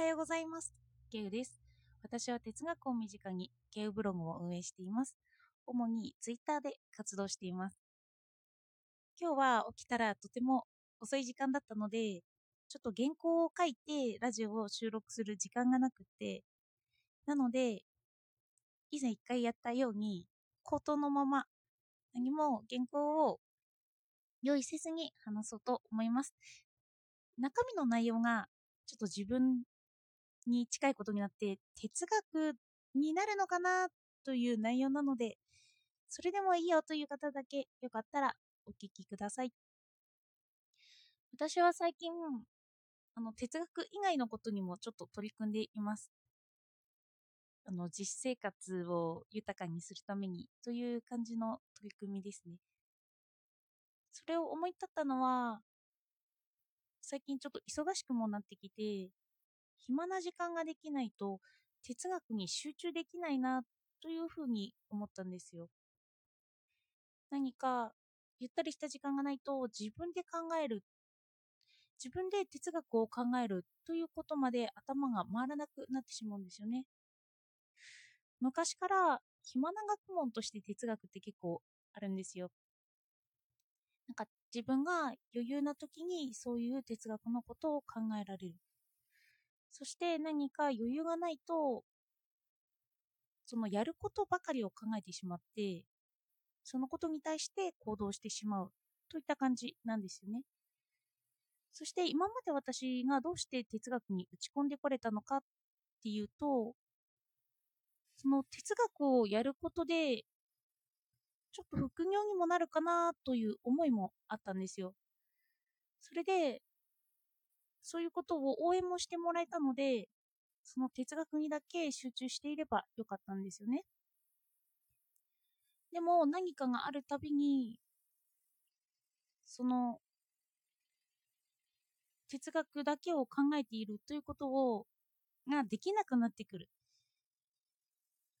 はようございます。ケウです。私は哲学を身近にケウブログを運営しています。主にツイッターで活動しています。今日は起きたらとても遅い時間だったので、ちょっと原稿を書いてラジオを収録する時間がなくて、なので、以前一回やったように、口頭のまま何も原稿を用意せずに話そうと思います。中身の内容がちょっと自分に近いことになって哲学になるのかなという内容なのでそれでもいいよという方だけよかったらお聞きください。私は最近あの哲学以外のことにもちょっと取り組んでいます。あの実生活を豊かにするためにという感じの取り組みですね。それを思い立ったのは最近ちょっと忙しくもなってきて暇な時間ができないと哲学に集中できないなというふうに思ったんですよ。何かゆったりした時間がないと自分で考える自分で哲学を考えるということまで頭が回らなくなってしまうんですよね。昔から暇な学問として哲学って結構あるんですよ。なんか自分が余裕な時にそういう哲学のことを考えられる。そして何か余裕がないと、そのやることばかりを考えてしまって、そのことに対して行動してしまうといった感じなんですよね。そして今まで私がどうして哲学に打ち込んでこれたのかっていうと、その哲学をやることでちょっと副業にもなるかなという思いもあったんですよ。それで、そういうことを応援もしてもらえたので、その哲学にだけ集中していればよかったんですよね。でも何かがあるたびに、その哲学だけを考えているということをができなくなってくる。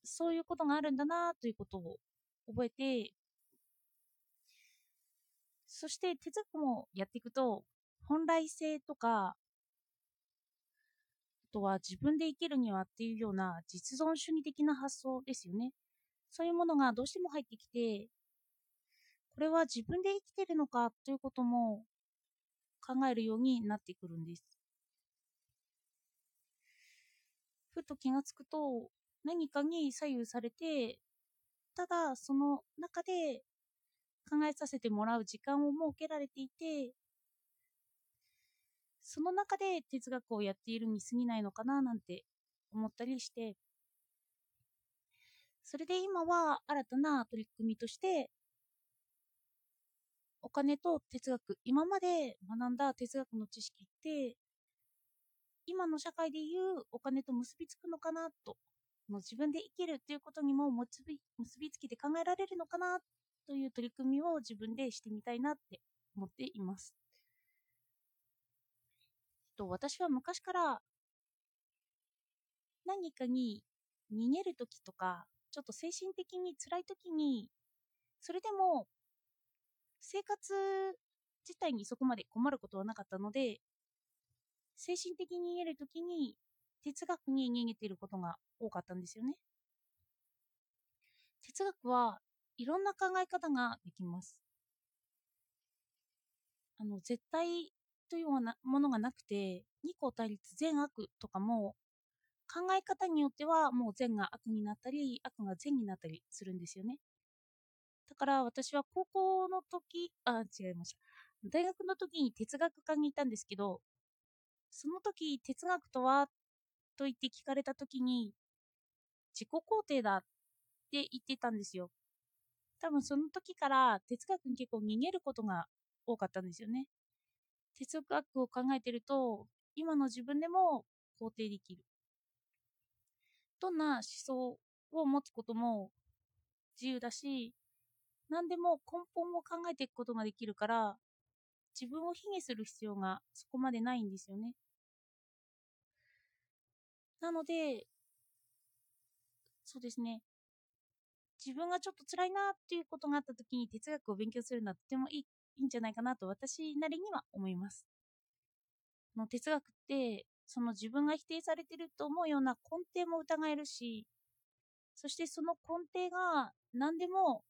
そういうことがあるんだなということを覚えて、そして哲学もやっていくと、本来性とか、あとは自分で生きるにはっていうような実存主義的な発想ですよね。そういうものがどうしても入ってきて、これは自分で生きてるのかということも考えるようになってくるんです。ふと気がつくと、何かに左右されて、ただその中で考えさせてもらう時間を設けられていてその中で哲学をやっているに過ぎないのかななんて思ったりしてそれで今は新たな取り組みとしてお金と哲学今まで学んだ哲学の知識って今の社会でいうお金と結びつくのかなともう自分で生きるということにも結び結びつけて考えられるのかなという取り組みを自分でしてみたいなって思っています。と私は昔から何かに逃げるときとかちょっと精神的に辛いときにそれでも生活自体にそこまで困ることはなかったので精神的に逃げるときに哲学に逃げていることが多かったんですよね。哲学はいろんな考え方ができます。あの絶対というようなものがなくて二項対立善悪とかも考え方によってはもう善が悪になったり悪が善になったりするんですよね。だから私は高校の時あ違いました大学の時に哲学科にいたんですけどその時哲学とはと言って聞かれた時に自己肯定だって言ってたんですよ。多分その時から哲学に結構逃げることが多かったんですよね。哲学を考えてると今の自分でも肯定できる。どんな思想を持つことも自由だし何でも根本を考えていくことができるから自分を卑下する必要がそこまでないんですよね。なので、そうですね。自分がちょっと辛いなっていうことがあった時に哲学を勉強するのはとてもいいいいんじゃないかなと私なりには思います。の哲学ってその自分が否定されてると思うような根底も疑えるし、そしてその根底が何でも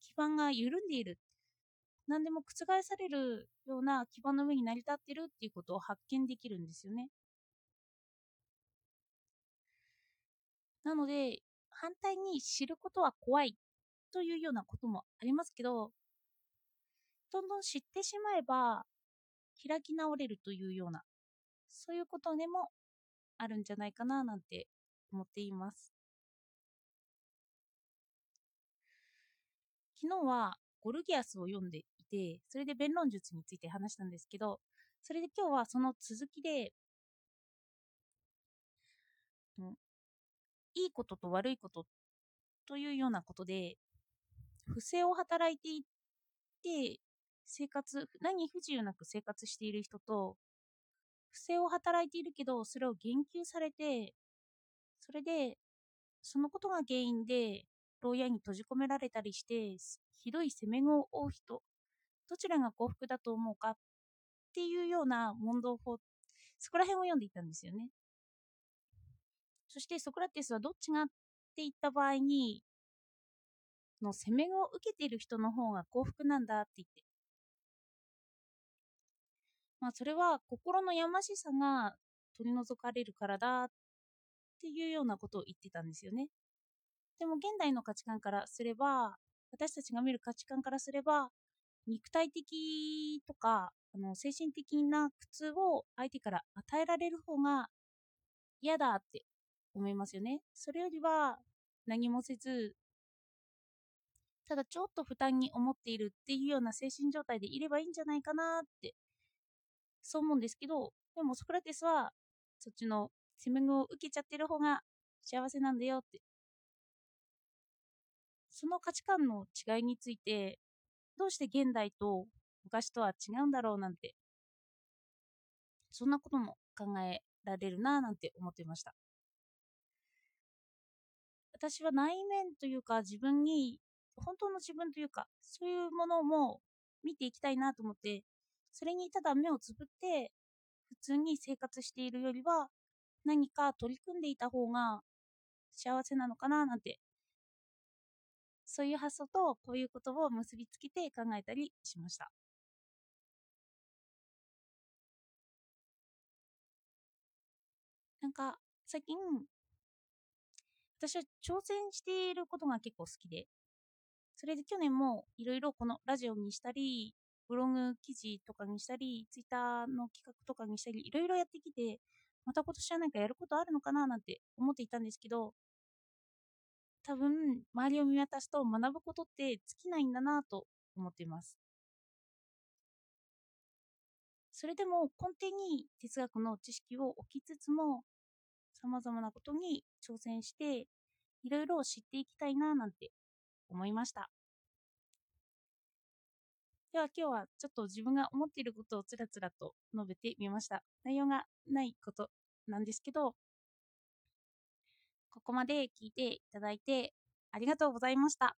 基盤が緩んでいる。何でも覆されるような基盤の上に成り立ってるっていうことを発見できるんですよね。なので、反対に知ることは怖いというようなこともありますけど、どんどん知ってしまえば開き直れるというような、そういうことでもあるんじゃないかななんて思っています。昨日はゴルギアスを読んでいて、それで弁論術について話したんですけど、それで今日はその続きで、いいことと悪いことというようなことで、不正を働いていて、生活、何不自由なく生活している人と、不正を働いているけど、それを言及されて、それで、そのことが原因で、牢屋に閉じ込められたりして、ひどい責めを負う人、どちらが幸福だと思うかっていうような問答法、そこら辺を読んでいたんですよね。そしてソクラテスはどっちがって言った場合に、の責めを受けている人の方が幸福なんだって言って。まあそれは心のやましさが取り除かれるからだっていうようなことを言ってたんですよね。でも現代の価値観からすれば、私たちが見る価値観からすれば、肉体的とかあの精神的な苦痛を相手から与えられる方が嫌だって思いますよね。それよりは何もせず、ただちょっと負担に思っているっていうような精神状態でいればいいんじゃないかなって、そう思うんですけど、でもソクラテスはそっちのセメグを受けちゃってる方が幸せなんだよって。その価値観の違いについて、どうして現代と昔とは違うんだろうなんて、そんなことも考えられるななんて思ってました。私は内面というか自分に本当の自分というかそういうものも見ていきたいなと思ってそれにただ目をつぶって普通に生活しているよりは何か取り組んでいた方が幸せなのかななんてそういう発想とこういうことを結びつけて考えたりしました。なんか最近私は挑戦していることが結構好きで、それで去年もいろいろこのラジオにしたり、ブログ記事とかにしたり、ツイッターの企画とかにしたり、いろいろやってきて、また今年は何かやることあるのかななんて思っていたんですけど、多分、周りを見渡すと学ぶことって尽きないんだなと思っています。それでも根底に哲学の知識を置きつつも、様々なことに挑戦して、いろいろ知っていきたいななんて思いました。では今日はちょっと自分が思っていることをつらつらと述べてみました。内容がないことなんですけど、ここまで聞いていただいてありがとうございました。